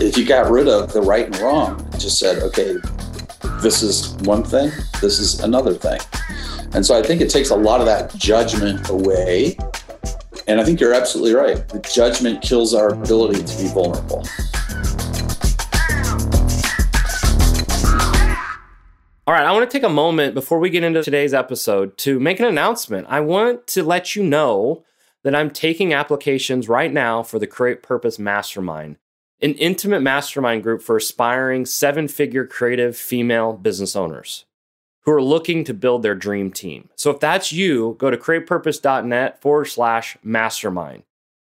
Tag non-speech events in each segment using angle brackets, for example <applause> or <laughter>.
if you got rid of the right and wrong, just said, okay, this is one thing, this is another thing. And so I think it takes a lot of that judgment away. And I think you're absolutely right. The judgment kills our ability to be vulnerable. All right, I want to take a moment before we get into today's episode to make an announcement. I want to let you know that I'm taking applications right now for the Create Purpose Mastermind, an intimate mastermind group for aspiring seven figure creative female business owners who are looking to build their dream team. So if that's you, go to createpurpose.net forward slash mastermind.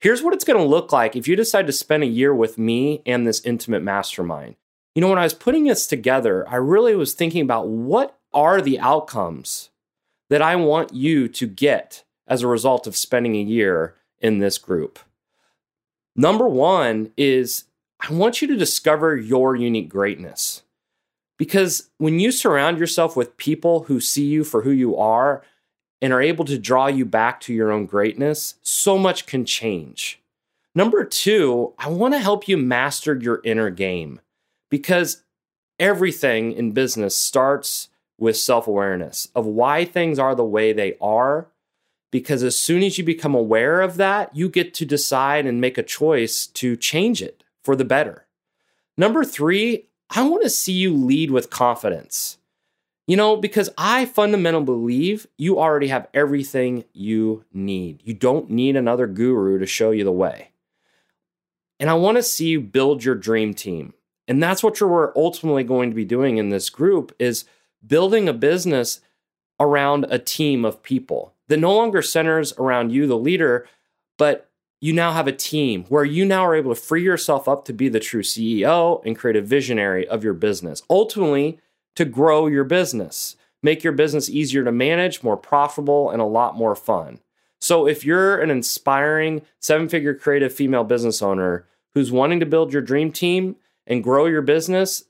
Here's what it's going to look like if you decide to spend a year with me and this intimate mastermind. You know, when I was putting this together, I really was thinking about what are the outcomes that I want you to get as a result of spending a year in this group. Number one is I want you to discover your unique greatness. Because when you surround yourself with people who see you for who you are and are able to draw you back to your own greatness, so much can change. Number two, I want to help you master your inner game because everything in business starts with self awareness of why things are the way they are. Because as soon as you become aware of that, you get to decide and make a choice to change it for the better. Number three, I want to see you lead with confidence. You know, because I fundamentally believe you already have everything you need. You don't need another guru to show you the way. And I want to see you build your dream team. And that's what you're ultimately going to be doing in this group is building a business around a team of people that no longer centers around you, the leader, but you now have a team where you now are able to free yourself up to be the true CEO and create a visionary of your business. Ultimately, to grow your business, make your business easier to manage, more profitable, and a lot more fun. So, if you're an inspiring seven figure creative female business owner who's wanting to build your dream team, and grow your business,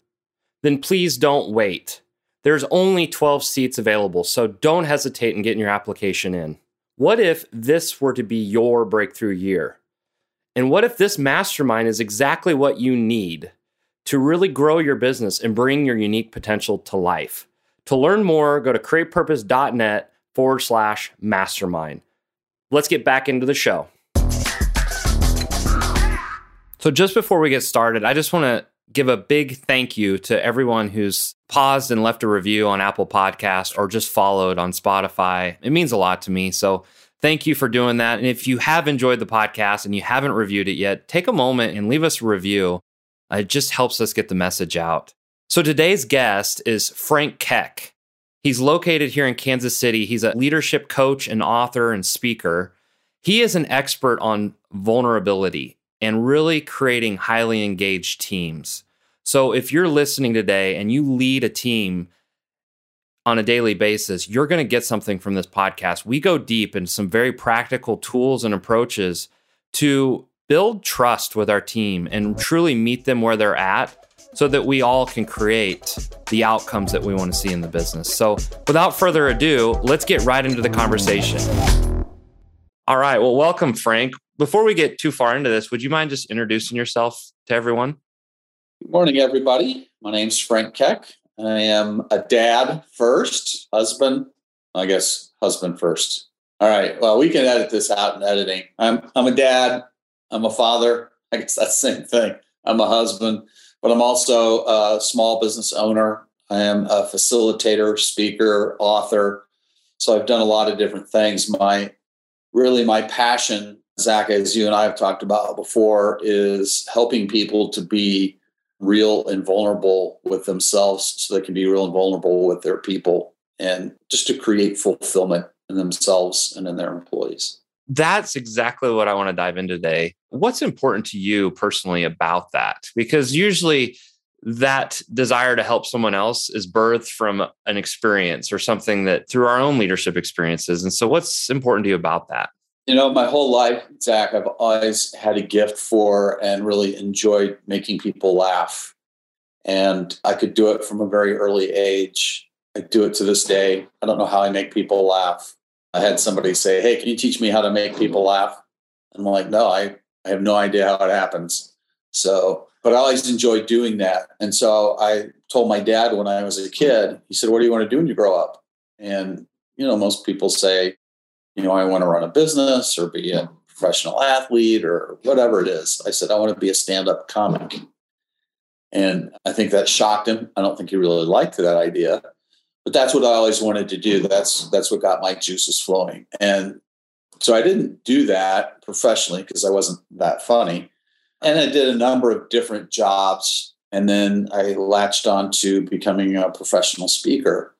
then please don't wait. There's only 12 seats available, so don't hesitate in getting your application in. What if this were to be your breakthrough year? And what if this mastermind is exactly what you need to really grow your business and bring your unique potential to life? To learn more, go to createpurpose.net forward slash mastermind. Let's get back into the show. So, just before we get started, I just want to give a big thank you to everyone who's paused and left a review on Apple Podcast or just followed on Spotify. It means a lot to me. So, thank you for doing that. And if you have enjoyed the podcast and you haven't reviewed it yet, take a moment and leave us a review. It just helps us get the message out. So, today's guest is Frank Keck. He's located here in Kansas City. He's a leadership coach and author and speaker. He is an expert on vulnerability and really creating highly engaged teams. So if you're listening today and you lead a team on a daily basis, you're going to get something from this podcast. We go deep in some very practical tools and approaches to build trust with our team and truly meet them where they're at so that we all can create the outcomes that we want to see in the business. So, without further ado, let's get right into the conversation. All right. Well, welcome, Frank. Before we get too far into this, would you mind just introducing yourself to everyone? Good morning, everybody. My name's Frank Keck. I am a dad first, husband, I guess husband first. All right. Well, we can edit this out in editing. I'm I'm a dad. I'm a father. <laughs> I guess that's the same thing. I'm a husband, but I'm also a small business owner. I am a facilitator, speaker, author. So I've done a lot of different things. My really my passion, Zach, as you and I have talked about before, is helping people to be real and vulnerable with themselves so they can be real and vulnerable with their people and just to create fulfillment in themselves and in their employees. That's exactly what I want to dive into today. What's important to you personally about that? Because usually that desire to help someone else is birthed from an experience or something that through our own leadership experiences. And so, what's important to you about that? You know, my whole life, Zach, I've always had a gift for and really enjoyed making people laugh. And I could do it from a very early age. I do it to this day. I don't know how I make people laugh. I had somebody say, Hey, can you teach me how to make people laugh? And I'm like, No, I, I have no idea how it happens So, but I always enjoyed doing that. And so I told my dad when I was a kid, he said, What do you want to do when you grow up? And, you know, most people say, you know, I want to run a business or be a professional athlete or whatever it is. I said, I want to be a stand up comic. And I think that shocked him. I don't think he really liked that idea, but that's what I always wanted to do. That's that's what got my juices flowing. And so I didn't do that professionally because I wasn't that funny. And I did a number of different jobs. And then I latched on to becoming a professional speaker.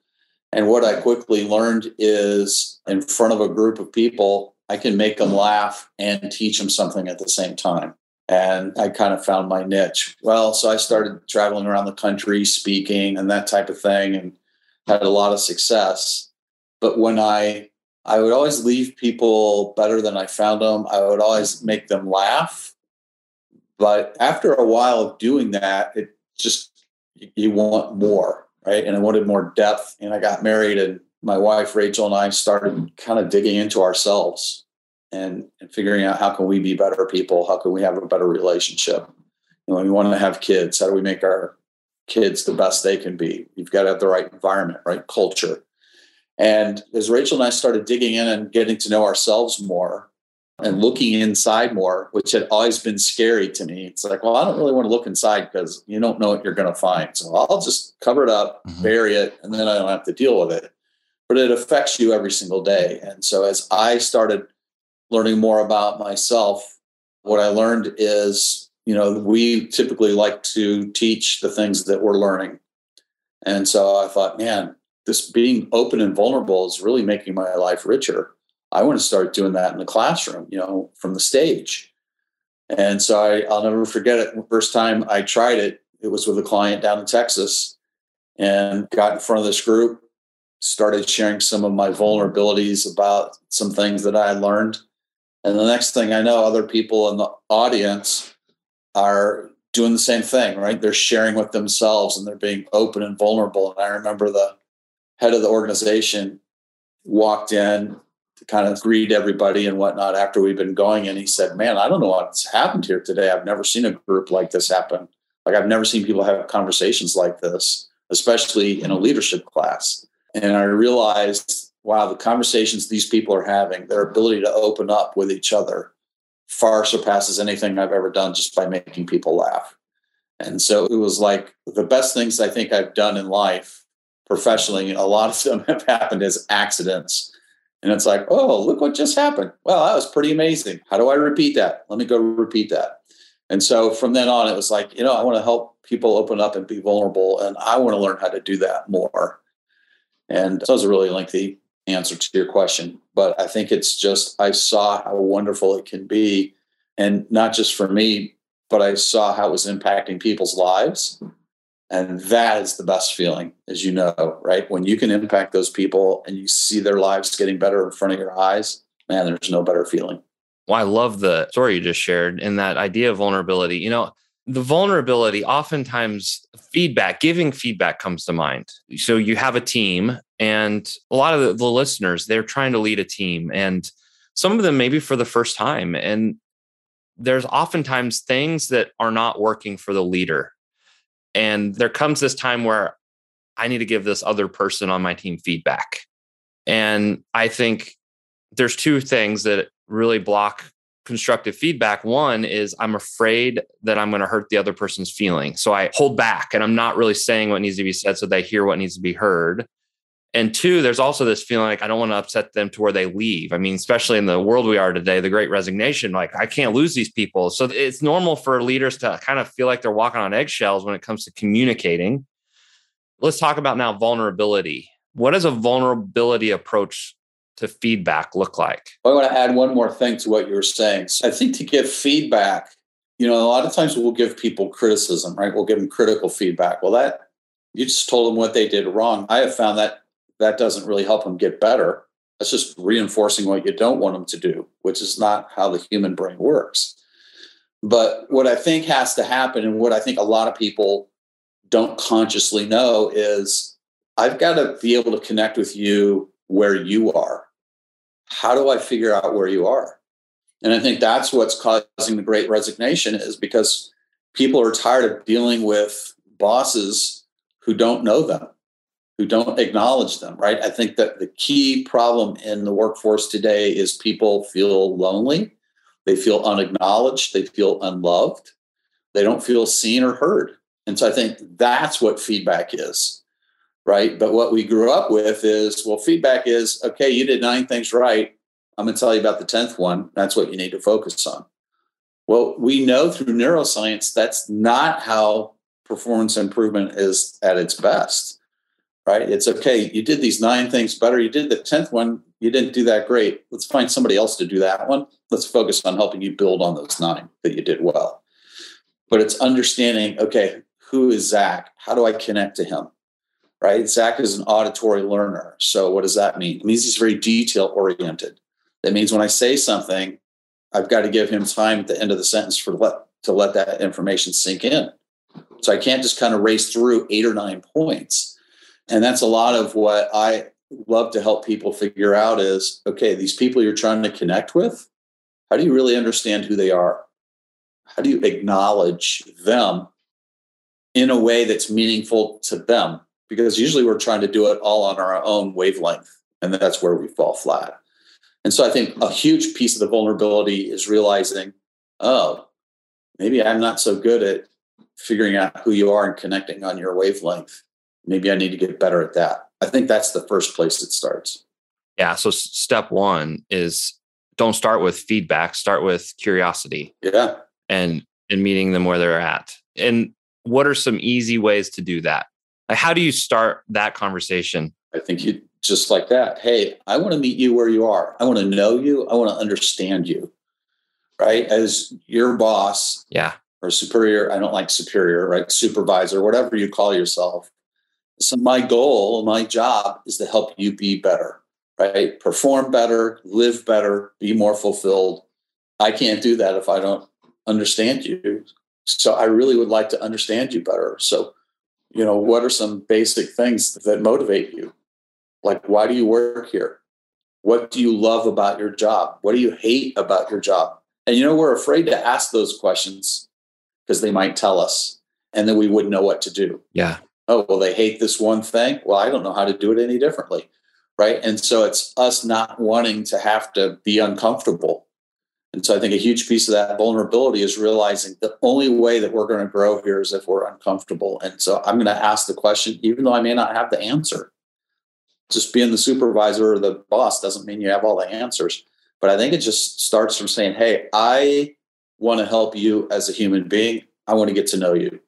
And what I quickly learned is in front of a group of people, I can make them laugh and teach them something at the same time. And I kind of found my niche. Well, so I started traveling around the country, speaking and that type of thing, and had a lot of success. But when I I would always leave people better than I found them. I would always make them laugh. But after a while of doing that, it just you want more, right? And I wanted more depth. And I got married, and my wife Rachel and I started kind of digging into ourselves and, and figuring out how can we be better people? How can we have a better relationship? You know, we want to have kids. How do we make our kids the best they can be? You've got to have the right environment, right culture. And as Rachel and I started digging in and getting to know ourselves more and looking inside more, which had always been scary to me, it's like, well, I don't really want to look inside because you don't know what you're going to find. So I'll just cover it up, mm-hmm. bury it, and then I don't have to deal with it. But it affects you every single day. And so as I started learning more about myself, what I learned is, you know, we typically like to teach the things that we're learning. And so I thought, man, this being open and vulnerable is really making my life richer. I want to start doing that in the classroom, you know, from the stage. And so I, I'll never forget it. The first time I tried it, it was with a client down in Texas and got in front of this group, started sharing some of my vulnerabilities about some things that I had learned. And the next thing I know, other people in the audience are doing the same thing, right? They're sharing with themselves and they're being open and vulnerable. And I remember the head of the organization walked in kind of greet everybody and whatnot after we've been going. And he said, Man, I don't know what's happened here today. I've never seen a group like this happen. Like, I've never seen people have conversations like this, especially in a leadership class. And I realized, wow, the conversations these people are having, their ability to open up with each other far surpasses anything I've ever done just by making people laugh. And so it was like the best things I think I've done in life professionally, a lot of them <laughs> have happened as accidents. And it's like, oh, look what just happened. Well, that was pretty amazing. How do I repeat that? Let me go repeat that. And so from then on, it was like, you know, I want to help people open up and be vulnerable. And I want to learn how to do that more. And so it was a really lengthy answer to your question. But I think it's just, I saw how wonderful it can be. And not just for me, but I saw how it was impacting people's lives and that is the best feeling, as you know, right? When you can impact those people and you see their lives getting better in front of your eyes, man, there's no better feeling. Well, I love the story you just shared and that idea of vulnerability. You know, the vulnerability, oftentimes feedback, giving feedback comes to mind. So you have a team, and a lot of the, the listeners, they're trying to lead a team, and some of them maybe for the first time. And there's oftentimes things that are not working for the leader and there comes this time where I need to give this other person on my team feedback. And I think there's two things that really block constructive feedback. One is I'm afraid that I'm going to hurt the other person's feeling. So I hold back and I'm not really saying what needs to be said so they hear what needs to be heard. And two, there's also this feeling like I don't want to upset them to where they leave. I mean, especially in the world we are today, the great resignation, like I can't lose these people. So it's normal for leaders to kind of feel like they're walking on eggshells when it comes to communicating. Let's talk about now vulnerability. What does a vulnerability approach to feedback look like? I want to add one more thing to what you were saying. So I think to give feedback, you know, a lot of times we'll give people criticism, right? We'll give them critical feedback. Well, that you just told them what they did wrong. I have found that that doesn't really help them get better. That's just reinforcing what you don't want them to do, which is not how the human brain works. But what I think has to happen, and what I think a lot of people don't consciously know, is I've got to be able to connect with you where you are. How do I figure out where you are? And I think that's what's causing the great resignation is because people are tired of dealing with bosses who don't know them, who don't acknowledge them, right? I think that the key problem in the workforce today is people feel lonely, they feel unacknowledged, they feel unloved, they don't feel seen or heard. And so I think that's what feedback is, right? But what we grew up with is well, feedback is okay, you did nine things right. I'm going to tell you about the 10th one. That's what you need to focus on. Well, we know through neuroscience that's not how performance improvement is at its best, right? It's okay, you did these nine things better. You did the 10th one, you didn't do that great. Let's find somebody else to do that one. Let's focus on helping you build on those nine that you did well. But it's understanding, okay, who is Zach? How do I connect to him? Right? Zach is an auditory learner. So what does that mean? It means he's very detail oriented. That means when I say something, I've got to give him time at the end of the sentence for let, to let that information sink in. So I can't just kind of race through eight or nine points. And that's a lot of what I love to help people figure out is okay, these people you're trying to connect with, how do you really understand who they are? How do you acknowledge them in a way that's meaningful to them? Because usually we're trying to do it all on our own wavelength, and that's where we fall flat. And so I think a huge piece of the vulnerability is realizing, oh, maybe I'm not so good at figuring out who you are and connecting on your wavelength. Maybe I need to get better at that. I think that's the first place it starts. Yeah. So step one is don't start with feedback, start with curiosity. Yeah. And and meeting them where they're at. And what are some easy ways to do that? Like how do you start that conversation? I think you just like that. Hey, I want to meet you where you are. I want to know you. I want to understand you. Right? As your boss. Yeah. Or superior. I don't like superior, right? Supervisor, whatever you call yourself. So my goal, my job is to help you be better, right? Perform better, live better, be more fulfilled. I can't do that if I don't understand you. So I really would like to understand you better. So, you know, what are some basic things that motivate you? Like, why do you work here? What do you love about your job? What do you hate about your job? And you know, we're afraid to ask those questions because they might tell us and then we wouldn't know what to do. Yeah. Oh, well, they hate this one thing. Well, I don't know how to do it any differently. Right. And so it's us not wanting to have to be uncomfortable. And so I think a huge piece of that vulnerability is realizing the only way that we're going to grow here is if we're uncomfortable. And so I'm going to ask the question, even though I may not have the answer just being the supervisor or the boss doesn't mean you have all the answers. But I think it just starts from saying, hey, I want to help you as a human being. I want to get to know you.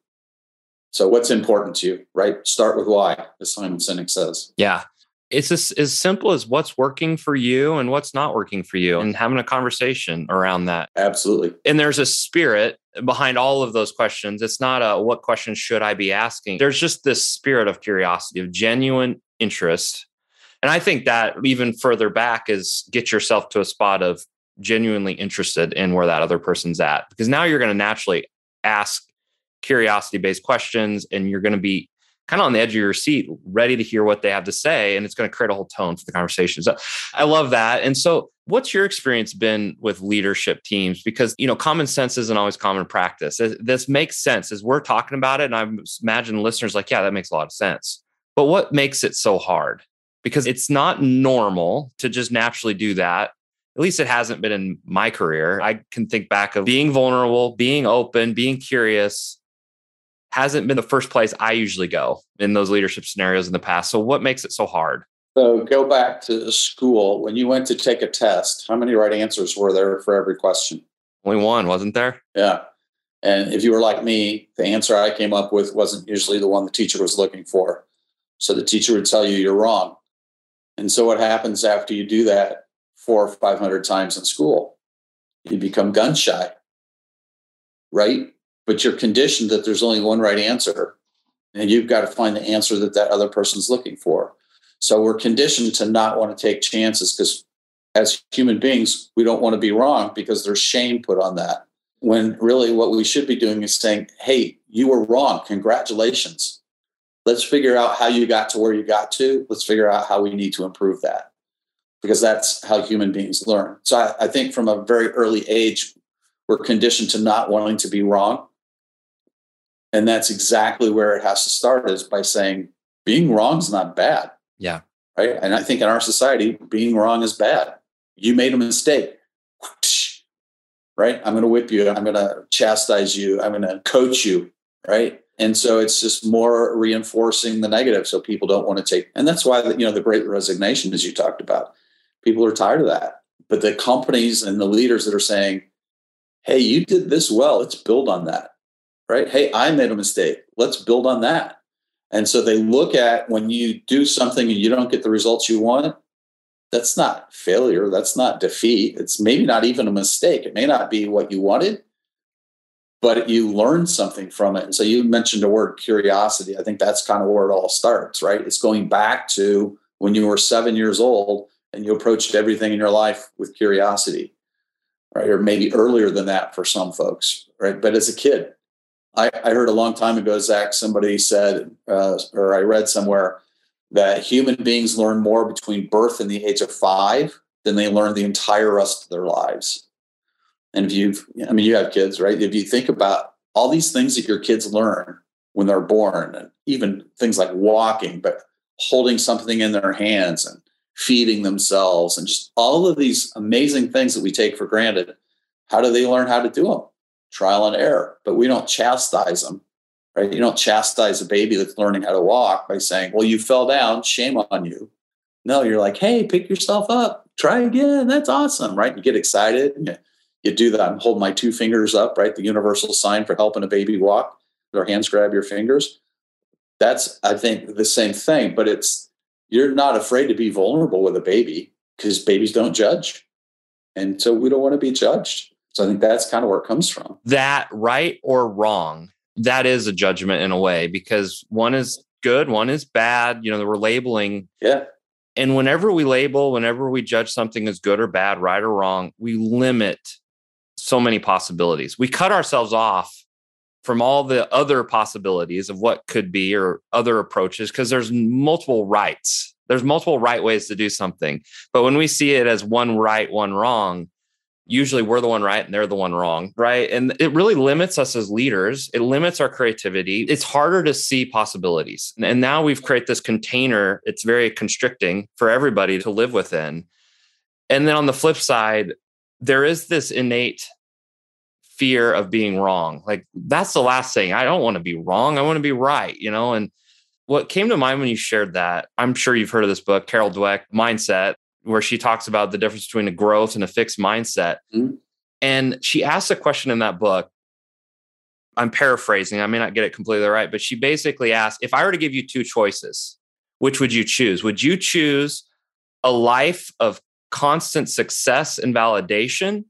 So, what's important to you, right? Start with why, as Simon Sinek says. Yeah. It's as, as simple as what's working for you and what's not working for you, and having a conversation around that. Absolutely. And there's a spirit behind all of those questions. It's not a what questions should I be asking? There's just this spirit of curiosity, of genuine interest and I think that even further back is get yourself to a spot of genuinely interested in where that other person's at, because now you're going to naturally ask curiosity based questions and you're going to be kind of on the edge of your seat, ready to hear what they have to say. And it's going to create a whole tone for the conversation. So I love that. And so, what's your experience been with leadership teams? Because, you know, common sense isn't always common practice. This makes sense as we're talking about it. And I imagine listeners like, yeah, that makes a lot of sense. But what makes it so hard? because it's not normal to just naturally do that. At least it hasn't been in my career. I can think back of being vulnerable, being open, being curious hasn't been the first place I usually go in those leadership scenarios in the past. So what makes it so hard? So go back to school. When you went to take a test, how many right answers were there for every question? Only one, wasn't there? Yeah. And if you were like me, the answer I came up with wasn't usually the one the teacher was looking for. So the teacher would tell you you're wrong. And so what happens after you do that four or 500 times in school? You become gun shy, right? But you're conditioned that there's only one right answer. And you've got to find the answer that that other person's looking for. So we're conditioned to not want to take chances because as human beings, we don't want to be wrong because there's shame put on that. When really what we should be doing is saying, hey, you were wrong. Congratulations let's figure out how you got to where you got to. Let's figure out how we need to improve that because that's how human beings learn. So I, I think from a very early age, we're conditioned to not wanting to be wrong. And that's exactly where it has to start is by saying being wrong is not bad. Yeah. Right. And I think in our society, being wrong is bad. You made a mistake. <sniffs> Right. I'm going to whip you. I'm going to chastise you. I'm going to coach you. Right. And so it's just more reinforcing the negative. So people don't want to take, and that's why, you know, the great resignation, as you talked about, people are tired of that. But the companies and the leaders that are saying, hey, you did this well, let's build on that. Right. Hey, I made a mistake. Let's build on that. And so they look at when you do something and you don't get the results you want, that's not failure. That's not defeat. It's maybe not even a mistake. It may not be what you wanted, but you learn something from it. And so you mentioned the word curiosity. I think that's kind of where it all starts, right? It's going back to when you were seven years old and you approached everything in your life with curiosity, right? Or maybe earlier than that for some folks, right? But as a kid, I, I heard a long time ago, Zach, somebody said, uh, or I read somewhere that human beings learn more between birth and the age of five than they learn the entire rest of their lives. And if you've, I mean, you have kids, right? If you think about all these things that your kids learn when they're born, and even things like walking, but holding something in their hands and feeding themselves, and just all of these amazing things that we take for granted, how do they learn how to do them? Trial and error. But we don't chastise them, right? You don't chastise a baby that's learning how to walk by saying, well, you fell down, shame on you. No, you're like, hey, pick yourself up, try again. That's awesome, right? You get excited you do that. I'm holding my two fingers up, right? The universal sign for helping a baby walk. Their hands grab your fingers. That's, I think, the same thing, but it's you're not afraid to be vulnerable with a baby because babies don't judge. And so we don't want to be judged. So I think that's kind of where it comes from. That right or wrong, that is a judgment in a way because one is good, one is bad. You know, we're labeling. Yeah. And whenever we label, whenever we judge something as good or bad, right or wrong, we limit so many possibilities. We cut ourselves off from all the other possibilities of what could be or other approaches because there's multiple rights. There's multiple right ways to do something. But when we see it as one right, one wrong, usually we're the one right and they're the one wrong, right? And it really limits us as leaders. It limits our creativity. It's harder to see possibilities. And now we've created this container. It's very constricting for everybody to live within. And then on the flip side, there is this innate fear of being wrong. Like that's the last thing. I don't want to be wrong. I want to be right, you know? And what came to mind when you shared that, I'm sure you've heard of this book, Carol Dweck, Mindset, where she talks about the difference between a growth and a fixed mindset. Mm-hmm. And she asks a question in that book. I'm paraphrasing, I may not get it completely right, but she basically asked if I were to give you two choices, which would you choose? Would you choose a life of constant success and validation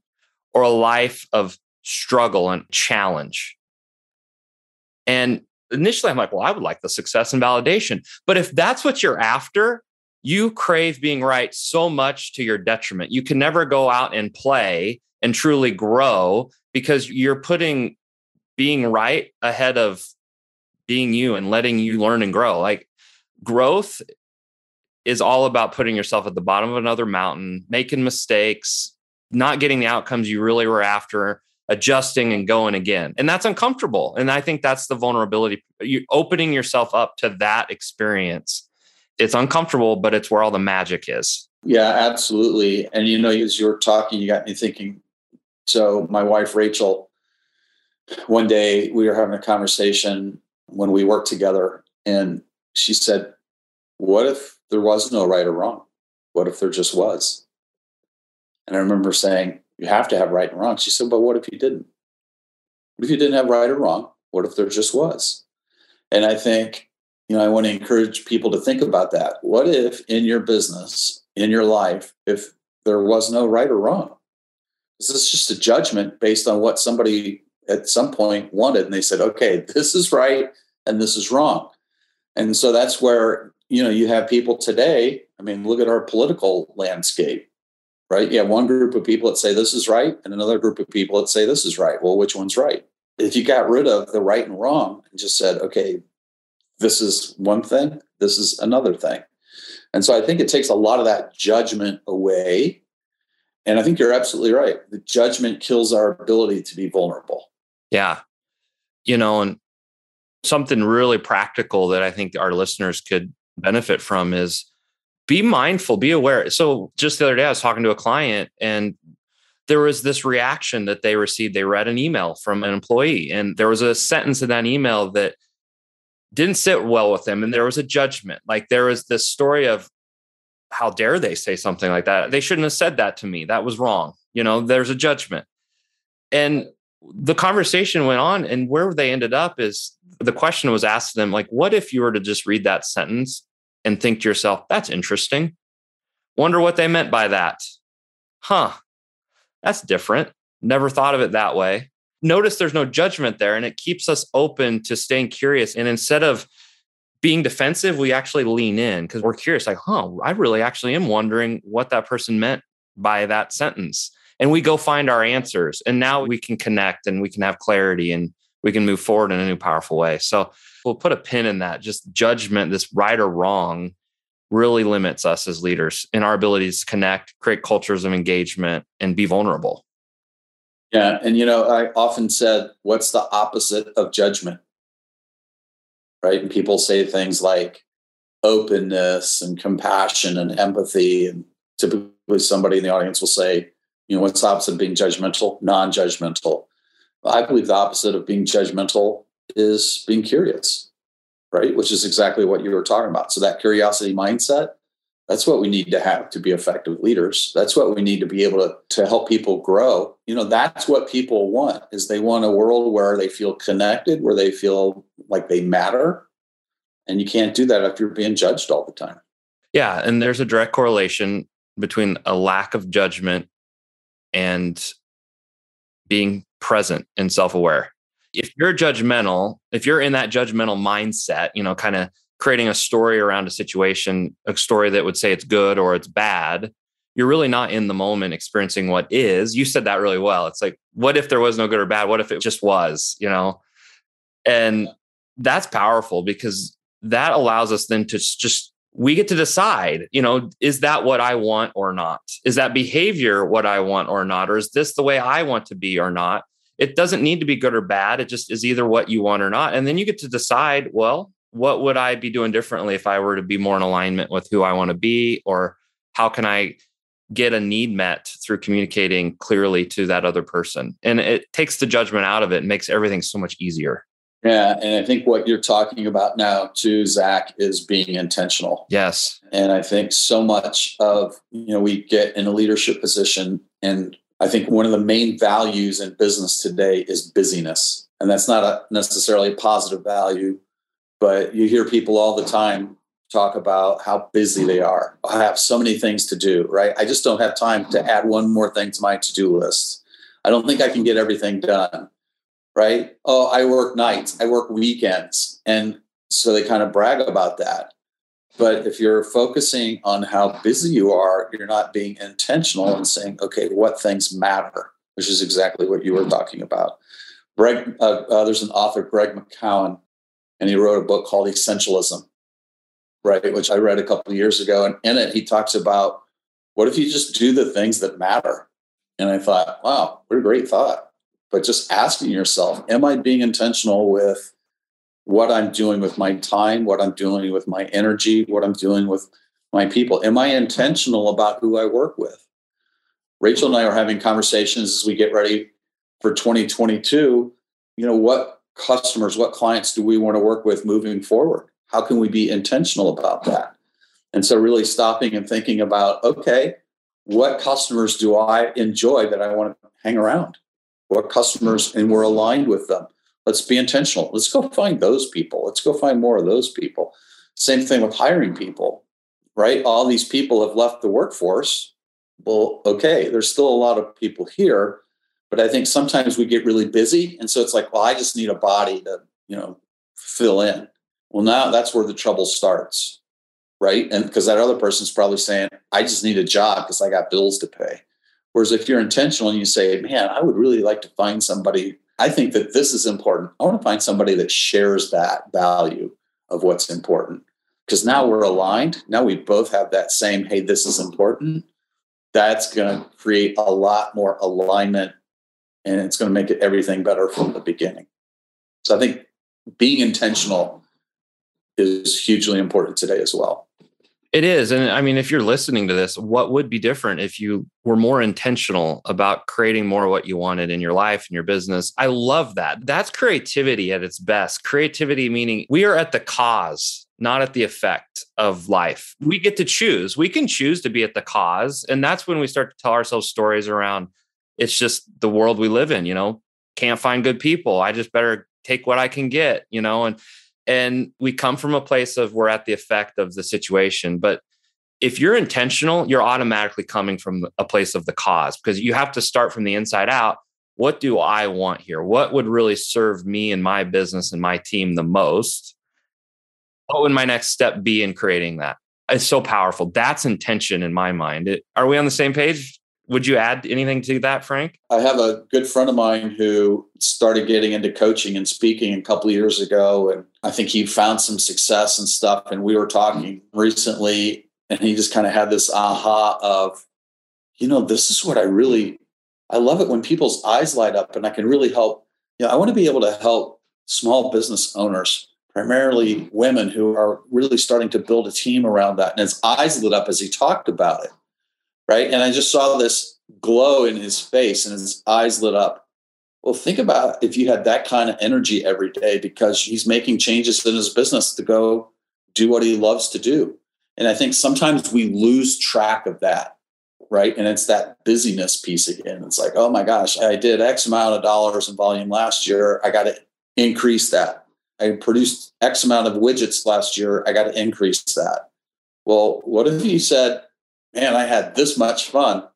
or a life of struggle and challenge? And initially, I'm like, well, I would like the success and validation. But if that's what you're after, you crave being right so much to your detriment. You can never go out and play and truly grow because you're putting being right ahead of being you and letting you learn and grow. Like growth is all about putting yourself at the bottom of another mountain, making mistakes, not getting the outcomes you really were after, adjusting and going again. And that's uncomfortable. And I think that's the vulnerability. You opening yourself up to that experience. It's uncomfortable, but it's where all the magic is. Yeah, absolutely. And you know, as you're talking, you got me thinking. So my wife Rachel, one day we were having a conversation when we worked together, and she said, What if there was no right or wrong. What if there just was? And I remember saying, You have to have right and wrong. She said, But what if you didn't? What if you didn't have right or wrong? What if there just was? And I think, you know, I want to encourage people to think about that. What if in your business, in your life, if there was no right or wrong? This is just a judgment based on what somebody at some point wanted. And they said, okay, this is right and this is wrong. And so that's where you know, you have people today. I mean, look at our political landscape, right? You have one group of people that say this is right, and another group of people that say this is right. Well, which one's right? If you got rid of the right and wrong and just said, okay, this is one thing, this is another thing. And so I think it takes a lot of that judgment away. And I think you're absolutely right. The judgment kills our ability to be vulnerable. Yeah. You know, and something really practical that I think our listeners could benefit from is be mindful, be aware. So just the other day, I was talking to a client and there was this reaction that they received. They read an email from an employee, and there was a sentence in that email that didn't sit well with them. And there was a judgment. Like there was this story of how dare they say something like that? They shouldn't have said that to me. That was wrong. You know, there's a judgment. And the conversation went on, and where they ended up is the question was asked to them, like, what if you were to just read that sentence and think to yourself, that's interesting. Wonder what they meant by that. Huh. That's different. Never thought of it that way. Notice there's no judgment there, and it keeps us open to staying curious. And instead of being defensive, we actually lean in because we're curious, like, huh, I really actually am wondering what that person meant by that sentence. And we go find our answers. And now we can connect and we can have clarity and we can move forward in a new powerful way. So we'll put a pin in that. Just judgment, this right or wrong, really limits us as leaders in our abilities to connect, create cultures of engagement, and be vulnerable. Yeah. And, you know, I often said, what's the opposite of judgment? Right. And people say things like openness and compassion and empathy. And typically somebody in the audience will say, you know, what's the opposite of being judgmental? Non judgmental. I believe the opposite of being judgmental is being curious, right? Which is exactly what you were talking about. So that curiosity mindset, that's what we need to have to be effective leaders. That's what we need to be able to, to help people grow. You know, that's what people want is they want a world where they feel connected, where they feel like they matter. And you can't do that if you're being judged all the time. Yeah. And there's a direct correlation between a lack of judgment and being present and self-aware if you're judgmental, if you're in that judgmental mindset, you know, kind of creating a story around a situation, a story that would say it's good or it's bad, you're really not in the moment experiencing what is. You said that really well. It's like, what if there was no good or bad? What if it just was, you know? And that's powerful because that allows us then to just we get to decide, you know, is that what I want or not? Is that behavior what I want or not? Or is this the way I want to be or not? it doesn't need to be good or bad. It just is either what you want or not. And then you get to decide, well, what would I be doing differently if I were to be more in alignment with who I want to be? Or how can I get a need met through communicating clearly to that other person? And it takes the judgment out of it and makes everything so much easier. Yeah. And I think what you're talking about now, too, Zach, is being intentional. Yes. And I think so much of, you know, we get in a leadership position and I think one of the main values in business today is busyness. And that's not a necessarily a positive value, but you hear people all the time talk about how busy they are. I have so many things to do, right? I just don't have time to add one more thing to my to do list. I don't think I can get everything done, right? Oh, I work nights, I work weekends. And so they kind of brag about that. But if you're focusing on how busy you are, you're not being intentional and saying, okay, what things matter, which is exactly what you were talking about. Greg, uh, uh, there's an author, Greg McKeown, and he wrote a book called Essentialism, right? Which I read a couple years ago. And in it, he talks about what if you just do the things that matter? And I thought, wow, what a great thought. But just asking yourself, am I being intentional with what I'm doing with my time, what I'm doing with my energy, what I'm doing with my people. Am I intentional about who I work with? Rachel and I are having conversations as we get ready for 2022. You know, what customers, what clients do we want to work with moving forward? How can we be intentional about that? And so, really stopping and thinking about okay, what customers do I enjoy that I want to hang around? What customers, and we're aligned with them Let's be intentional. Let's go find those people. Let's go find more of those people. Same thing with hiring people, right? All these people have left the workforce. Well, okay, there's still a lot of people here, but I think sometimes we get really busy. And so it's like, well, I just need a body to, you know, fill in. Well, now that's where the trouble starts, right? And because that other person's probably saying, I just need a job because I got bills to pay. Whereas if you're intentional and you say, man, I would really like to find somebody I think that this is important. I want to find somebody that shares that value of what's important because now we're aligned. Now we both have that same, hey, this is important. That's going to create a lot more alignment and it's going to make it everything better from the beginning. So I think being intentional is hugely important today as well. It is. And I mean, if you're listening to this, what would be different if you were more intentional about creating more what you wanted in your life and your business? I love that. That's creativity at its best. Creativity meaning we are at the cause, not at the effect of life. We get to choose. We can choose to be at the cause. And that's when we start to tell ourselves stories around it's just the world we live in, you know, can't find good people. I just better take what I can get, you know, and and we come from a place of we're at the effect of the situation. But if you're intentional you're automatically coming from a place of the cause because you have to start from the inside out. What do i want here? What would really serve me and my business and my team the most? What would my next step be in creating that? It's so powerful. That's intention in my mind. It, are we on the same page would you add anything to that, Frank? I have a good friend of mine who started getting into coaching and speaking a couple years ago. And I think he found some success and stuff. And we were talking recently, and he just kind of had this aha of, you know, this is what I really, I love it when people's eyes light up and I can really help. You know, I want to be able to help small business owners, primarily women who are really starting to build a team around that. And his eyes lit up as he talked about it right? And I just saw this glow in his face and his eyes lit up. Well, think about if you had that kind of energy every day because he's making changes in his business to go do what he loves to do. And I think sometimes we lose track of that, right? And it's that busyness piece again. It's like, oh my gosh, I did X amount of dollars in volume last year. I got to increase that. I produced X amount of widgets last year. I got to increase that. Well, what if you said, man, I had this much fun.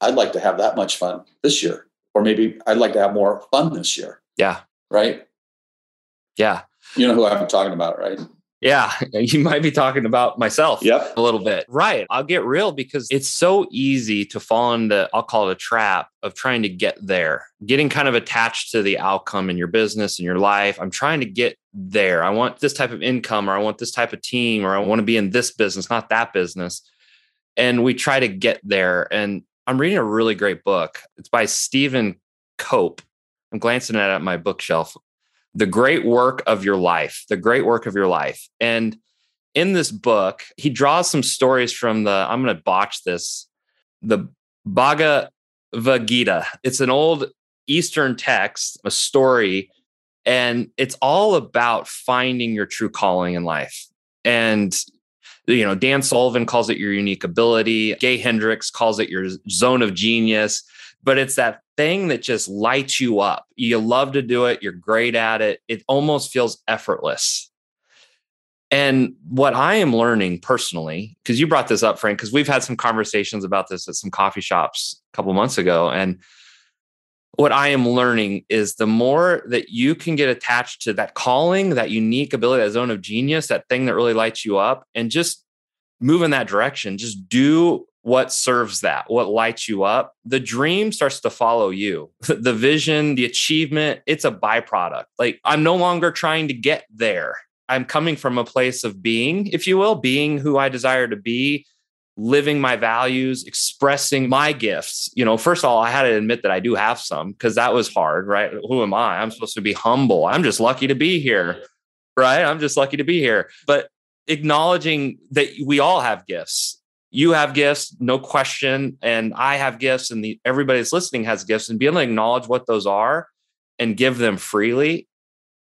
I'd like to have that much fun this year. Or maybe I'd like to have more fun this year. Yeah. Right. Yeah. You know who I'm talking about, right? Yeah, <laughs> you might be talking about myself yep. a little bit. Right. I'll get real because it's so easy to fall into, I'll call it a trap of trying to get there, getting kind of attached to the outcome in your business and your life. I'm trying to get there. I want this type of income or I want this type of team or I want to be in this business, not that business and we try to get there. And I'm reading a really great book. It's by Stephen Cope. I'm glancing at it at my bookshelf. The Great Work of Your Life. The Great Work of Your Life. And in this book, he draws some stories from the, I'm going to botch this, the Bhagavad Gita. It's an old Eastern text, a story, and it's all about finding your true calling in life. And you know, Dan Sullivan calls it your unique ability. Gay Hendricks calls it your zone of genius. But it's that thing that just lights you up. You love to do it. You're great at it. It almost feels effortless. And what I am learning personally, because you brought this up, Frank, because we've had some conversations about this at some coffee shops a couple months ago. And what I am learning is the more that you can get attached to that calling, that unique ability, that zone of genius, that thing that really lights you up, and just move in that direction, just do what serves that, what lights you up. The dream starts to follow you. <laughs> the vision, the achievement, it's a byproduct. Like I'm no longer trying to get there. I'm coming from a place of being, if you will, being who I desire to be living my values, expressing my gifts. You know, first of all, I had to admit that I do have some because that was hard, right? Who am I? I'm supposed to be humble. I'm just lucky to be here, right? I'm just lucky to be here. But acknowledging that we all have gifts. You have gifts, no question, and I have gifts, and the, everybody that's listening has gifts, and being able to acknowledge what those are and give them freely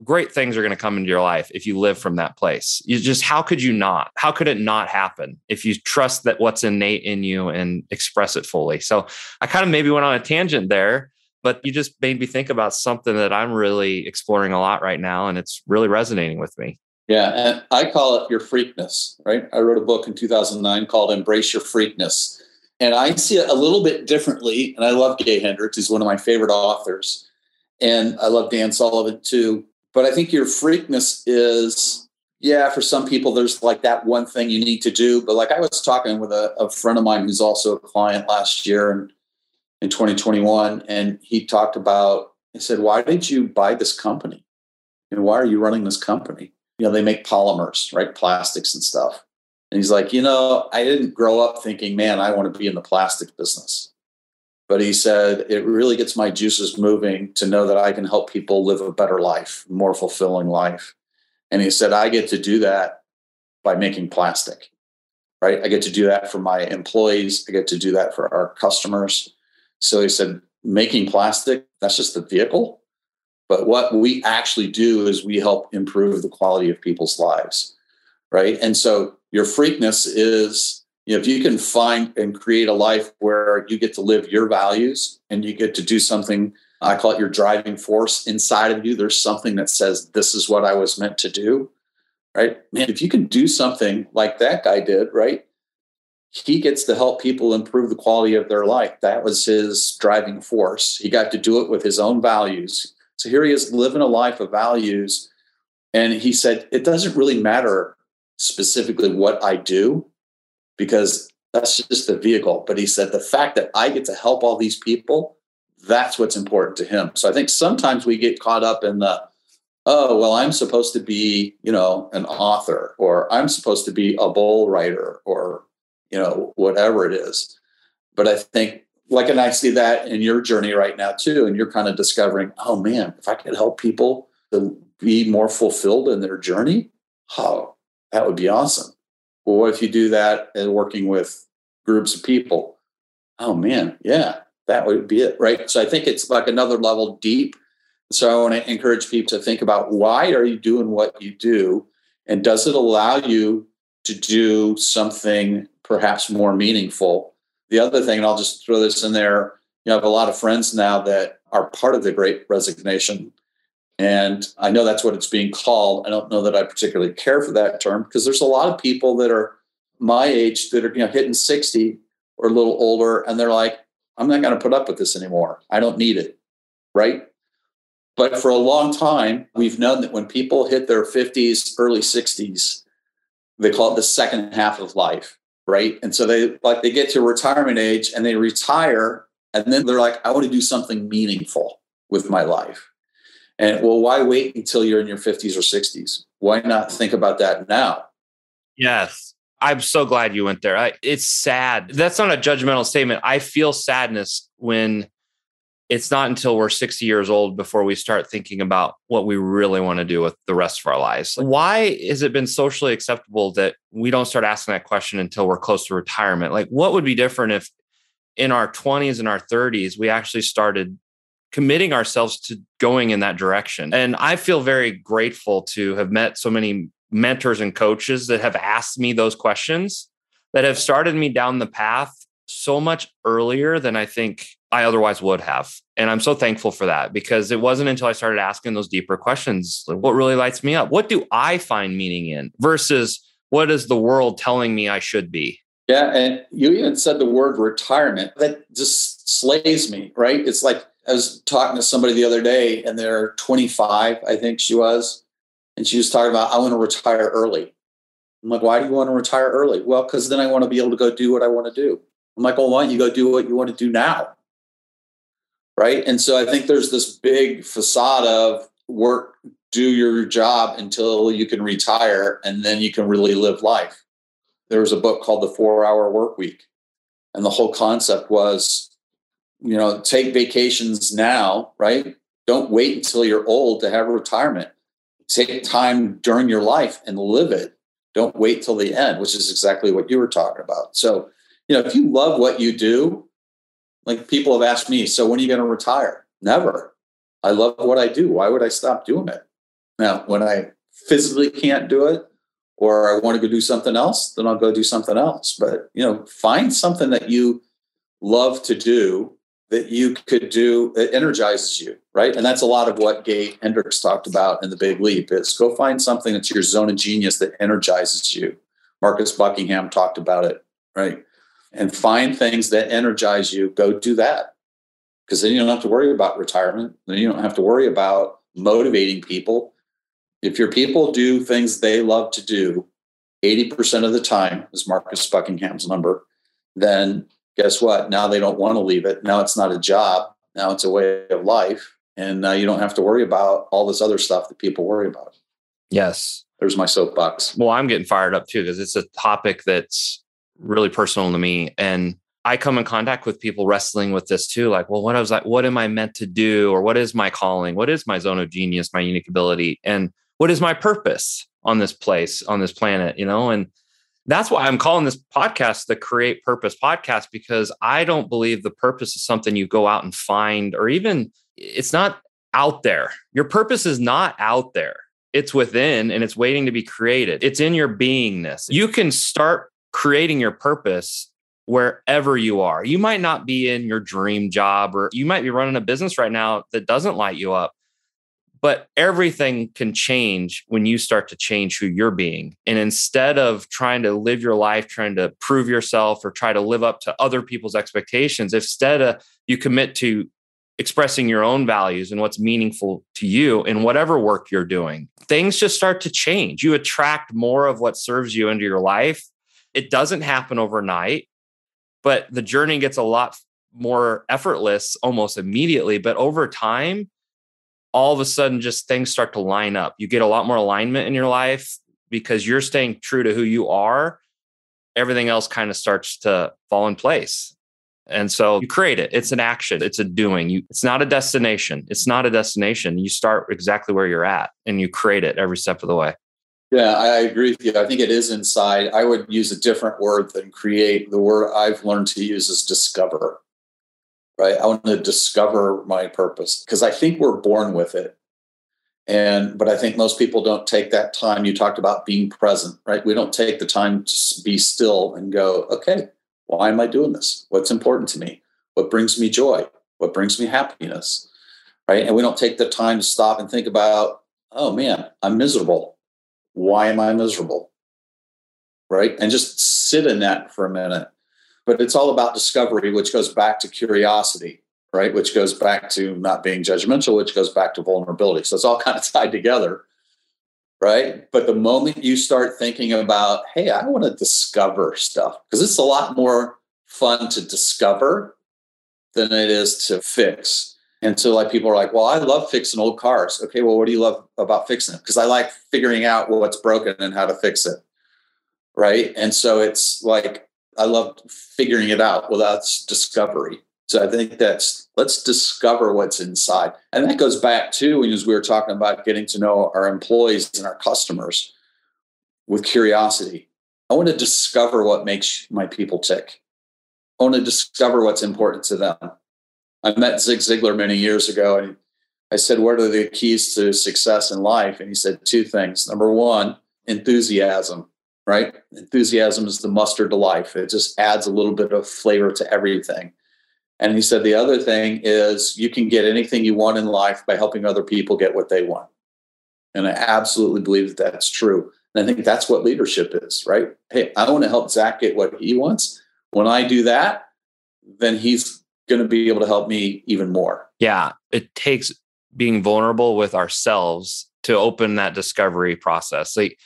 great things are going to come into your life if you live from that place. You just, how could you not? How could it not happen if you trust that what's innate in you and express it fully? So I kind of maybe went on a tangent there, but you just made me think about something that I'm really exploring a lot right now. And it's really resonating with me. Yeah. And I call it your freakness, right? I wrote a book in 2009 called Embrace Your Freakness. And I see it a little bit differently. And I love Gay Hendricks. He's one of my favorite authors. And I love Dan Sullivan too but I think your freakness is, yeah, for some people, there's like that one thing you need to do. But like I was talking with a, a friend of mine who's also a client last year in 2021, and he talked about, he said, Why did you buy this company? And why are you running this company? You know, they make polymers, right? Plastics and stuff. And he's like, you know, I didn't grow up thinking, man, I want to be in the plastic business. But he said it really gets my juices moving to know that I can help people live a better life, more fulfilling life. And he said, I get to do that by making plastic, right? I get to do that for my employees. I get to do that for our customers. So he said, making plastic, that's just the vehicle. But what we actually do is we help improve the quality of people's lives, right? And so your freakness is you know, if you can find and create a life where you get to live your values and you get to do something, I call it your driving force inside of you, there's something that says, this is what I was meant to do, right? Man, if you can do something like that guy did, right? He gets to help people improve the quality of their life. That was his driving force. He got to do it with his own values. So here he is living a life of values. And he said, it doesn't really matter specifically what I do because that's just the vehicle. But he said the fact that I get to help all these people, that's what's important to him. So I think sometimes we get caught up in the, oh, well, I'm supposed to be, you know, an author or I'm supposed to be a bowl writer or, you know, whatever it is. But I think like and I see that in your journey right now too. And you're kind of discovering, oh man, if I could help people to be more fulfilled in their journey, oh, that would be awesome. Well, what if you do that and working with groups of people? Oh man, yeah, that would be it, right? So I think it's like another level deep. So I want to encourage people to think about why are you doing what you do, and does it allow you to do something perhaps more meaningful? The other thing, and I'll just throw this in there, you know, I have a lot of friends now that are part of the Great Resignation and I know that's what it's being called. I don't know that I particularly care for that term because there's a lot of people that are my age that are you know hitting 60 or a little older and they're like, I'm not going to put up with this anymore. I don't need it. Right. But for a long time, we've known that when people hit their 50s, early 60s, they call it the second half of life. Right. And so they like they get to retirement age and they retire and then they're like, I want to do something meaningful with my life. And well, why wait until you're in your 50s or 60s? Why not think about that now? Yes. I'm so glad you went there. I, it's sad. That's not a judgmental statement. I feel sadness when it's not until we're 60 years old before we start thinking about what we really want to do with the rest of our lives. Why has it been socially acceptable that we don't start asking that question until we're close to retirement? Like, what would be different if in our 20s and our 30s we actually started committing ourselves to going in that direction. And I feel very grateful to have met so many mentors and coaches that have asked me those questions that have started me down the path so much earlier than I think I otherwise would have. And I'm so thankful for that because it wasn't until I started asking those deeper questions like, what really lights me up? What do I find meaning in versus what is the world telling me I should be? Yeah. And you even said the word retirement. That just slays me, right? It's like I was talking to somebody the other day and they're 25, I think she was. And she was talking about, I want to retire early. I'm like, why do you want to retire early? Well, because then I want to be able to go do what I want to do. I'm like, well, why don't you go do what you want to do now? Right. And so I think there's this big facade of work, do your job until you can retire, and then you can really live life. There was a book called The Four Hour Work Week. And the whole concept was you know, take vacations now, right? Don't wait until you're old to have retirement. Take time during your life and live it. Don't wait till the end, which is exactly what you were talking about. So, you know, if you love what you do, like people have asked me, so when are you going to retire? Never. I love what I do. Why would I stop doing it? Now, when I physically can't do it or I want to go do something else, then I'll go do something else. But, you know, find something that you love to do that you could do it energizes you right? And that's a lot of what gay hendricks talked about in the big leap is go find something that's your zone of genius that energizes you. Marcus buckingham talked about it right? And find things that energize you go do that. Because then you don't have to worry about retirement then you don't have to worry about motivating people. If your people do things they love to do 80% of the time is marcus buckingham's number then guess what? Now they don't want to leave it. Now it's not a job. Now it's a way of life. And you don't have to worry about all this other stuff that people worry about. Yes. There's my soapbox. Well, I'm getting fired up too because it's a topic that's really personal to me. And I come in contact with people wrestling with this too. Like, well, what I was like, what am I meant to do? Or what is my calling? What is my zone of genius, my unique ability? And what is my purpose on this place, on this planet? You know, and that's why I'm calling this podcast the Create Purpose Podcast, because I don't believe the purpose is something you go out and find, or even it's not out there. Your purpose is not out there. It's within and it's waiting to be created. It's in your beingness. You can start creating your purpose wherever you are. You might not be in your dream job or you might be running a business right now that doesn't light you up. But everything can change when you start to change who you're being. And instead of trying to live your life, trying to prove yourself or try to live up to other people's expectations, instead of you commit to expressing your own values and what's meaningful to you in whatever work you're doing, things just start to change. You attract more of what serves you into your life. It doesn't happen overnight but the journey gets a lot more effortless almost immediately. But over time, all of a sudden, just things start to line up. You get a lot more alignment in your life because you're staying true to who you are. Everything else kind of starts to fall in place. And so you create it. It's an action. It's a doing. You, it's not a destination. It's not a destination. You start exactly where you're at and you create it every step of the way. Yeah, I agree with you. I think it is inside. I would use a different word than create. The word I've learned to use is discover. Right? I want to discover my purpose because I think we're born with it. And but I think most people don't take that time. You talked about being present, right? We don't take the time to be still and go, okay, why am I doing this? What's important to me? What brings me joy? What brings me happiness? Right? And we don't take the time to stop and think about, oh man, I'm miserable why am I miserable? Right. And just sit in that for a minute. But it's all about discovery, which goes back to curiosity, right? Which goes back to not being judgmental, which goes back to vulnerability. So it's all <laughs> kind of tied together. Right. But the moment you start thinking about, hey, I want to discover stuff, because it's a lot more fun to discover than it is to fix. And so like people are like, well, I love fixing old cars. Okay, well, what do you love about fixing them? Because I like figuring out what's broken and how to fix it. Right. And so it's like I love figuring it out. Well, that's discovery. So I think that's let's discover what's inside. And that goes back to as we were talking about getting to know our employees and our customers with curiosity. I want to discover what makes my people tick. I want to discover what's important to them. I met Zig Ziglar many years ago, and I said, What are the keys to success in life? And he said two things. Number one, enthusiasm, right? Enthusiasm is the mustard to life, it just adds a little bit of flavor to everything. And he said, The other thing is you can get anything you want in life by helping other people get what they want. And I absolutely believe that that's true. And I think that's what leadership is, right? Hey, I want to help Zach get what he wants. When I do that, then he's going to be able to help me even more. Yeah, it takes being vulnerable with ourselves to open that discovery process. Like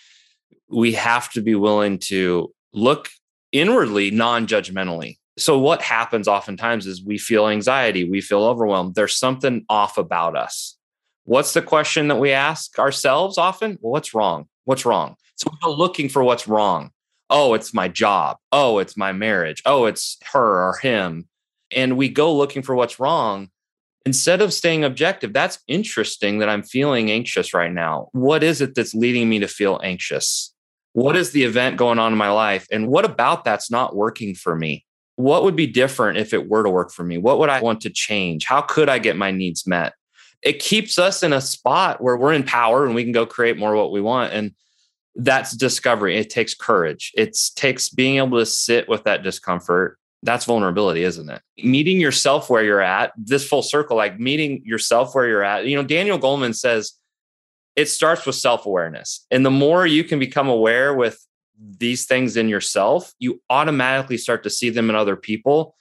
we have to be willing to look inwardly non-judgmentally. So what happens oftentimes is we feel anxiety, we feel overwhelmed. There's something off about us. What's the question that we ask ourselves often? Well, what's wrong? What's wrong? So we go looking for what's wrong. Oh, it's my job. Oh, it's my marriage. Oh, it's her or him and we go looking for what's wrong instead of staying objective. That's interesting that I'm feeling anxious right now. What is it that's leading me to feel anxious? What is the event going on in my life? And what about that's not working for me? What would be different if it were to work for me? What would I want to change? How could I get my needs met? It keeps us in a spot where we're in power and we can go create more what we want. And that's discovery. It takes courage. It takes being able to sit with that discomfort that's vulnerability, isn't it? Meeting yourself where you're at, this full circle, like meeting yourself where you're at. You know, Daniel Goleman says it starts with self awareness. And the more you can become aware with these things in yourself, you automatically start to see them in other people.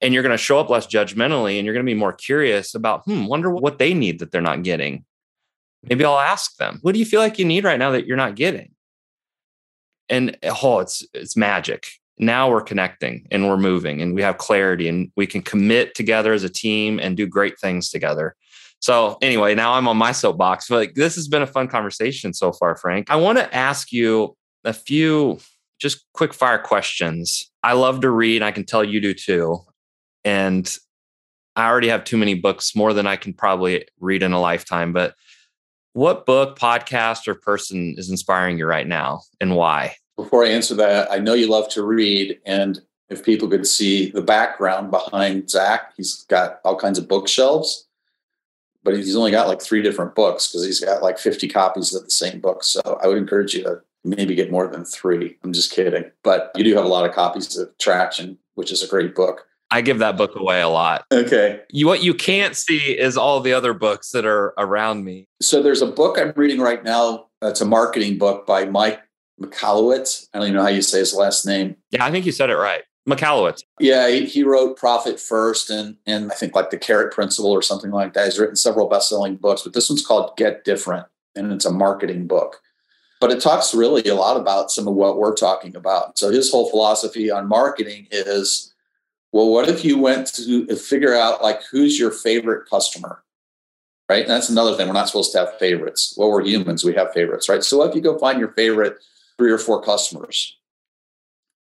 And you're going to show up less judgmentally and you're going to be more curious about, hmm, wonder what they need that they're not getting. Maybe I'll ask them, what do you feel like you need right now that you're not getting? And oh, it's it's magic now we're connecting and we're moving and we have clarity and we can commit together as a team and do great things together. So anyway, now I'm on my soapbox. But this has been a fun conversation so far, Frank. I want to ask you a few just quick fire questions. I love to read. I can tell you do too. And I already have too many books, more than I can probably read in a lifetime. But what book, podcast, or person is inspiring you right now and why? Before I answer that, I know you love to read. And if people could see the background behind Zach, he's got all kinds of bookshelves, but he's only got like three different books because he's got like 50 copies of the same book. So I would encourage you to maybe get more than three. I'm just kidding. But you do have a lot of copies of Traction, which is a great book. I give that book away a lot. Okay. You, what you can't see is all the other books that are around me. So there's a book I'm reading right now. It's a marketing book by Mike Michalowicz. I don't even know how you say his last name. Yeah, I think you said it right. Michalowicz. Yeah, he, he wrote Profit First and and I think like the Carrot Principle or something like that. He's written several best-selling books, but this one's called Get Different, and it's a marketing book. But it talks really a lot about some of what we're talking about. So his whole philosophy on marketing is well, what if you went to figure out like who's your favorite customer? Right. And that's another thing. We're not supposed to have favorites. Well, we're humans. We have favorites, right? So what if you go find your favorite three or four customers?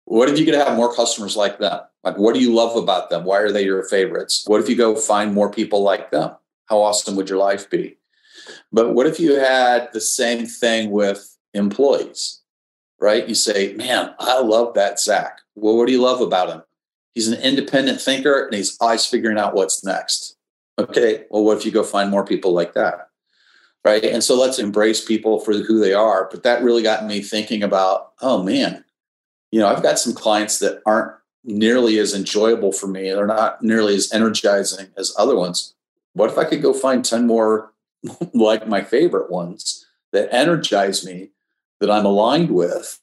What if you could have more customers like them? Like, what do you love about them? Why are they your favorites? What if you go find more people like them? How awesome would your life be? But what if you had the same thing with employees, right? You say, man, I love that Zach. Well, what do you love about him? He's an independent thinker and he's always figuring out what's next. Okay, well, what if you go find more people like that? Right. And so let's embrace people for who they are. But that really got me thinking about, oh man, you know, I've got some clients that aren't nearly as enjoyable for me. They're not nearly as energizing as other ones. What if I could go find 10 more <laughs> like my favorite ones that energize me, that I'm aligned with?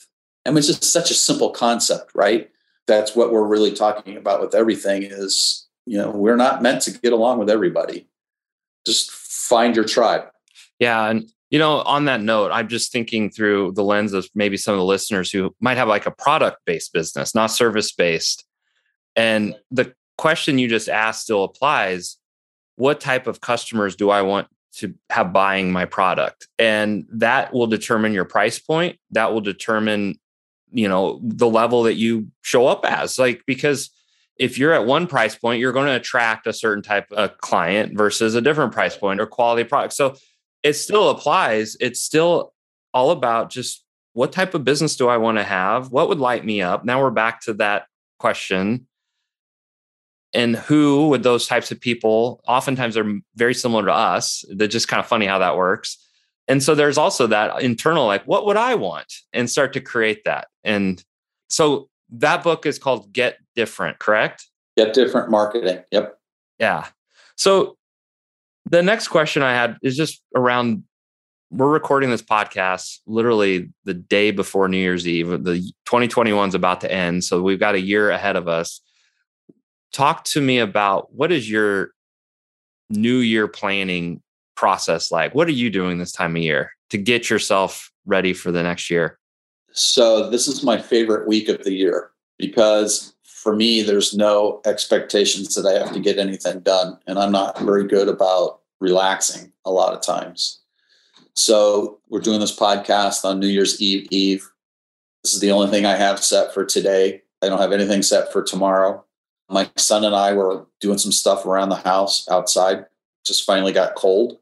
I mean, it's just such a simple concept, right? that's what we're really talking about with everything is you know we're not meant to get along with everybody just find your tribe yeah and you know on that note i'm just thinking through the lens of maybe some of the listeners who might have like a product based business not service based and the question you just asked still applies. What type of customers do i want to have buying my product? And that will determine your price point. That will determine you know the level that you show up as. Like because if you're at one price point you're going to attract a certain type of client versus a different price point or quality product. So it still applies it's still all about just what type of business do i want to have what would light me up now we're back to that question and who would those types of people oftentimes they're very similar to us they're just kind of funny how that works and so there's also that internal, like, what would I want? And start to create that. And so that book is called Get Different, correct? Get Different Marketing. Yep. Yeah. So the next question I had is just around we're recording this podcast literally the day before New Year's Eve. The 2021 is about to end. So we've got a year ahead of us. Talk to me about what is your new year planning process like? What are you doing this time of year to get yourself ready for the next year? So, this is my favorite week of the year because for me, there's no expectations that I have to get anything done. And I'm not very good about relaxing a lot of times. So, we're doing this podcast on New Year's Eve Eve. This is the only thing I have set for today. I don't have anything set for tomorrow. My son and I were doing some stuff around the house outside. Just finally got cold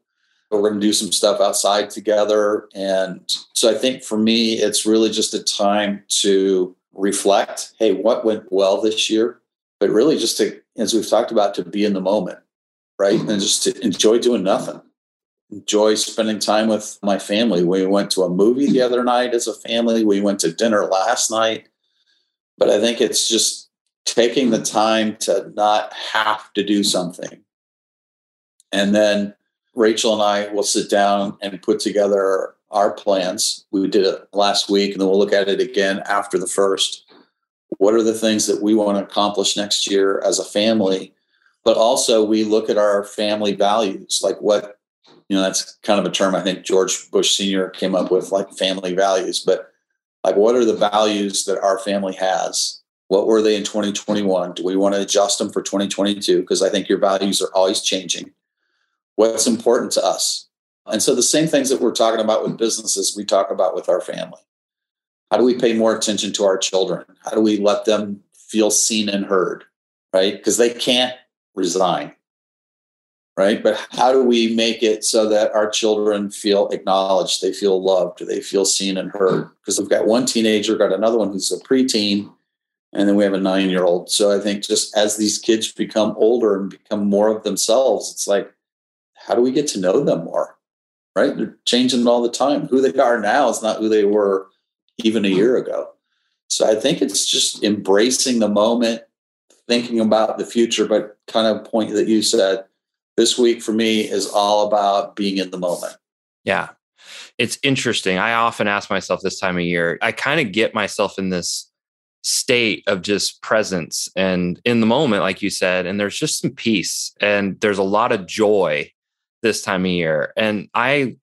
But we're going to do some stuff outside together. And so I think for me, it's really just a time to reflect hey, what went well this year? But really just to, as we've talked about, to be in the moment, right? And just to enjoy doing nothing. Enjoy spending time with my family. We went to a movie the other night as a family. We went to dinner last night. But I think it's just taking the time to not have to do something. And then Rachel and I will sit down and put together our plans. We did it last week, and then we'll look at it again after the first. What are the things that we want to accomplish next year as a family? But also, we look at our family values, like what, you know, that's kind of a term I think George Bush Sr. came up with, like family values. But like, what are the values that our family has? What were they in 2021? Do we want to adjust them for 2022? Because I think your values are always changing what's important to us. And so the same things that we're talking about with businesses, we talk about with our family. How do we pay more attention to our children? How do we let them feel seen and heard? Right? Because they can't resign. Right. But how do we make it so that our children feel acknowledged? They feel loved. They feel seen and heard? Because we've got one teenager, got another one who's a preteen, and then we have a nine year old. So I think just as these kids become older and become more of themselves, it's like, how do we get to know them more? Right? They're changing all the time. Who they are now is not who they were even a year ago. So I think it's just embracing the moment, thinking about the future, but kind of point that you said this week for me is all about being in the moment. Yeah. It's interesting. I often ask myself this time of year, I kind of get myself in this state of just presence and in the moment, like you said, and there's just some peace and there's a lot of joy this time of year. And I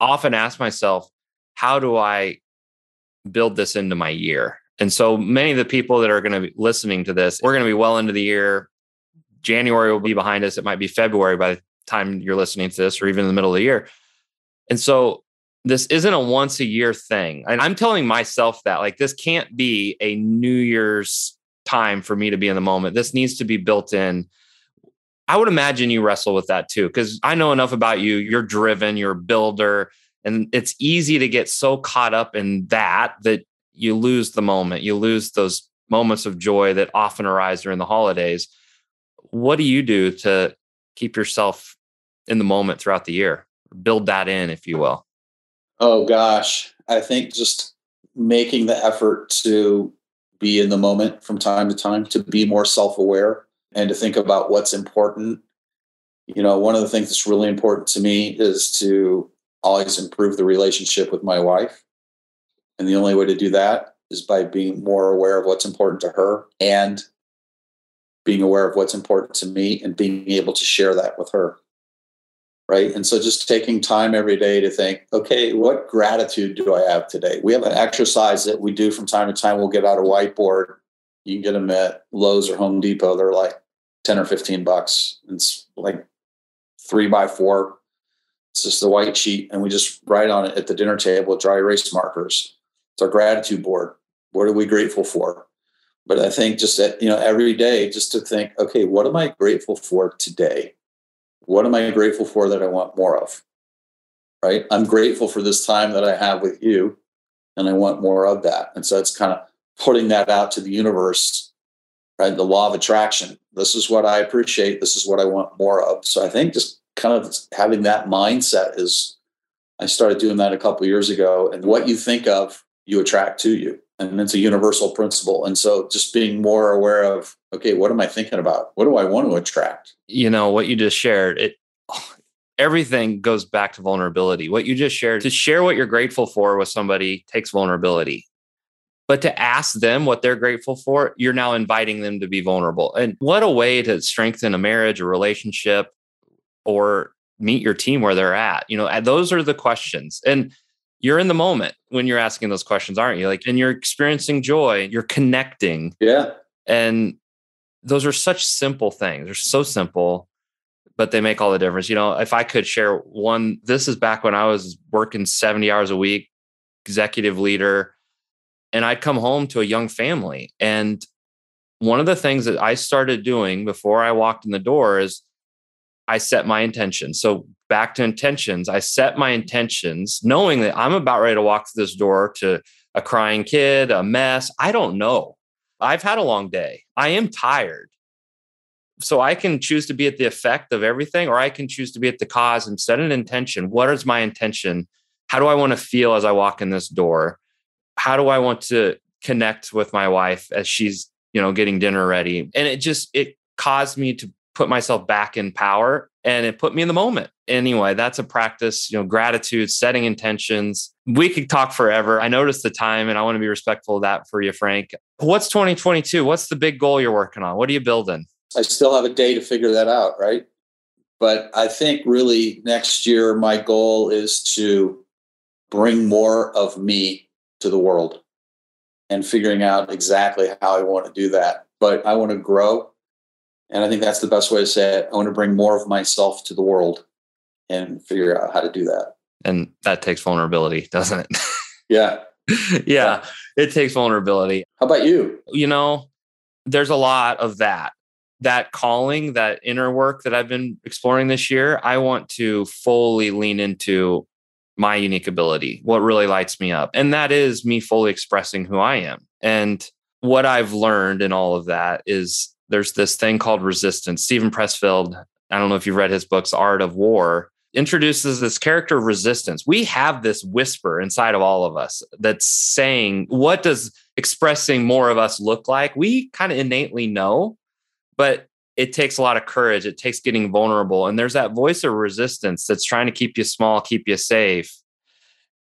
often ask myself, how do I build this into my year? And so many of the people that are going to be listening to this, we're going to be well into the year. January will be behind us. It might be February by the time you're listening to this, or even in the middle of the year. And so this isn't a once a year thing. And I'm telling myself that like this can't be a New Year's time for me to be in the moment. This needs to be built in. I would imagine you wrestle with that too, because I know enough about you. You're driven, you're a builder, and it's easy to get so caught up in that that you lose the moment. You lose those moments of joy that often arise during the holidays. What do you do to keep yourself in the moment throughout the year? Build that in, if you will. Oh gosh, I think just making the effort to be in the moment from time to time, to be more self aware and to think about what's important. You know, one of the things that's really important to me is to always improve the relationship with my wife. And the only way to do that is by being more aware of what's important to her and being aware of what's important to me and being able to share that with her right? And so just taking time every day to think, okay, what gratitude do I have today? We have an exercise that we do from time to time. We'll get out a whiteboard. You can get them at Lowe's or Home Depot. They're like 10 or 15 bucks. It's like three by four. It's just a white sheet. And we just write on it at the dinner table with dry erase markers. It's our gratitude board. What are we grateful for? But I think just that, you know, every day, just to think, okay, what am I grateful for today? What am I grateful for that I want more of? Right? I'm grateful for this time that I have with you, and I want more of that. And so it's kind of putting that out to the universe, right? The law of attraction. This is what I appreciate. This is what I want more of. So I think just kind of having that mindset is, I started doing that a couple years ago. And what you think of, you attract to you. And it's a universal principle. And so just being more aware of okay what am i thinking about? What do i want to attract? You know what you just shared it <sighs> everything goes back to vulnerability. What you just shared to share what you're grateful for with somebody takes vulnerability. But to ask them what they're grateful for you're now inviting them to be vulnerable. And what a way to strengthen a marriage a relationship or meet your team where they're at. You know those are the questions. And you're in the moment when you're asking those questions, aren't you? Like, and you're experiencing joy, you're connecting. Yeah. And those are such simple things. They're so simple, but they make all the difference. You know, if I could share one, this is back when I was working 70 hours a week, executive leader, and I'd come home to a young family. And one of the things that I started doing before I walked in the door is I set my intention. So back to intentions. I set my intentions knowing that I'm about ready to walk through this door to a crying kid, a mess. I don't know. I've had a long day. I am tired. So I can choose to be at the effect of everything, or I can choose to be at the cause and set an intention. What is my intention? How do I want to feel as I walk in this door? How do I want to connect with my wife as she's, you know, getting dinner ready? And it just, it caused me to put myself back in power and it put me in the moment. Anyway, that's a practice, you know, gratitude, setting intentions. We could talk forever. I noticed the time and I want to be respectful of that for you, Frank. What's 2022? What's the big goal you're working on? What are you building? I still have a day to figure that out, right? But I think really next year, my goal is to bring more of me to the world and figuring out exactly how I want to do that. But I want to grow and I think that's the best way to say it. I want to bring more of myself to the world and figure out how to do that. And that takes vulnerability, doesn't it? <laughs> yeah. yeah, it takes vulnerability. How about you? You know, there's a lot of that. That calling, that inner work that I've been exploring this year, I want to fully lean into my unique ability, what really lights me up. And that is me fully expressing who I am. And what I've learned in all of that is there's this thing called resistance. Stephen Pressfield, I don't know if you've read his books, Art of War, introduces this character of resistance. We have this whisper inside of all of us that's saying, what does expressing more of us look like? We kind of innately know, but it takes a lot of courage. It takes getting vulnerable. And there's that voice of resistance that's trying to keep you small, keep you safe.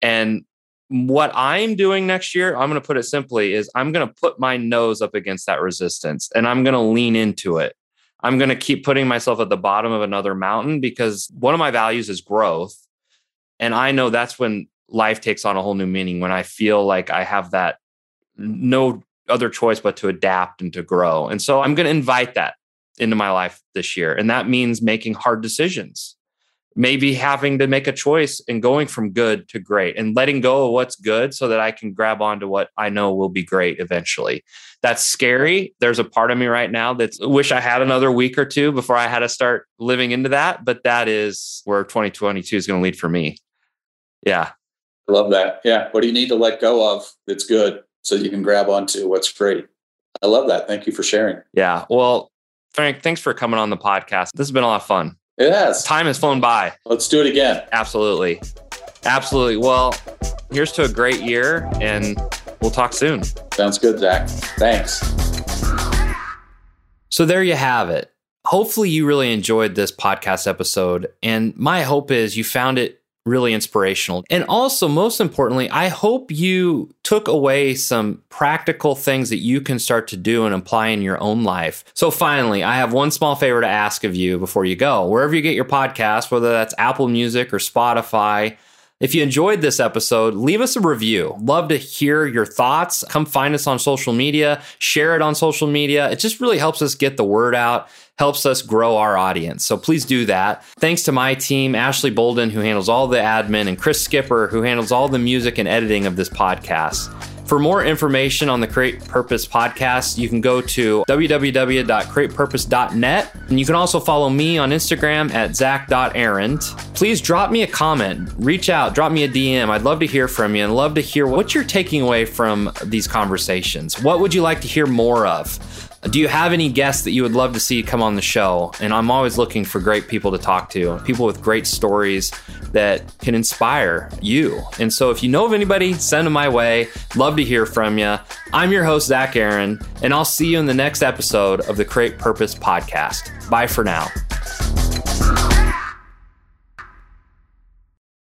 And what I'm doing next year, I'm going to put it simply, is I'm going to put my nose up against that resistance and I'm going to lean into it. I'm going to keep putting myself at the bottom of another mountain because one of my values is growth. And I know that's when life takes on a whole new meaning, when I feel like I have that no other choice but to adapt and to grow. And so I'm going to invite that into my life this year. And that means making hard decisions maybe having to make a choice and going from good to great and letting go of what's good so that I can grab onto what I know will be great eventually. That's scary. There's a part of me right now that wish I had another week or two before I had to start living into that, but that is where 2022 is going to lead for me. Yeah. I love that. Yeah. What do you need to let go of that's good so you can grab onto what's great? I love that. Thank you for sharing. Yeah. Well, Frank, thanks for coming on the podcast. This has been a lot of fun. Yes. Time has flown by. Let's do it again. Absolutely. Absolutely. Well, here's to a great year and we'll talk soon. Sounds good, Zach. Thanks. So there you have it. Hopefully, you really enjoyed this podcast episode. And my hope is you found it really inspirational. And also, most importantly, I hope you took away some practical things that you can start to do and apply in your own life. So, finally, I have one small favor to ask of you before you go. Wherever you get your podcast, whether that's Apple Music or Spotify, if you enjoyed this episode, leave us a review. Love to hear your thoughts. Come find us on social media, share it on social media. It just really helps us get the word out, helps us grow our audience. So please do that. Thanks to my team, Ashley Bolden, who handles all the admin, and Chris Skipper, who handles all the music and editing of this podcast. For more information on the Create Purpose podcast, you can go to www.createpurpose.net. And you can also follow me on Instagram at zach.errand. Please drop me a comment, reach out, drop me a DM. I'd love to hear from you and love to hear what you're taking away from these conversations. What would you like to hear more of? Do you have any guests that you would love to see come on the show? And I'm always looking for great people to talk to, people with great stories that can inspire you. And so if you know of anybody, send them my way. Love to hear from you. I'm your host, Zach Aaron, and I'll see you in the next episode of the Create Purpose podcast. Bye for now.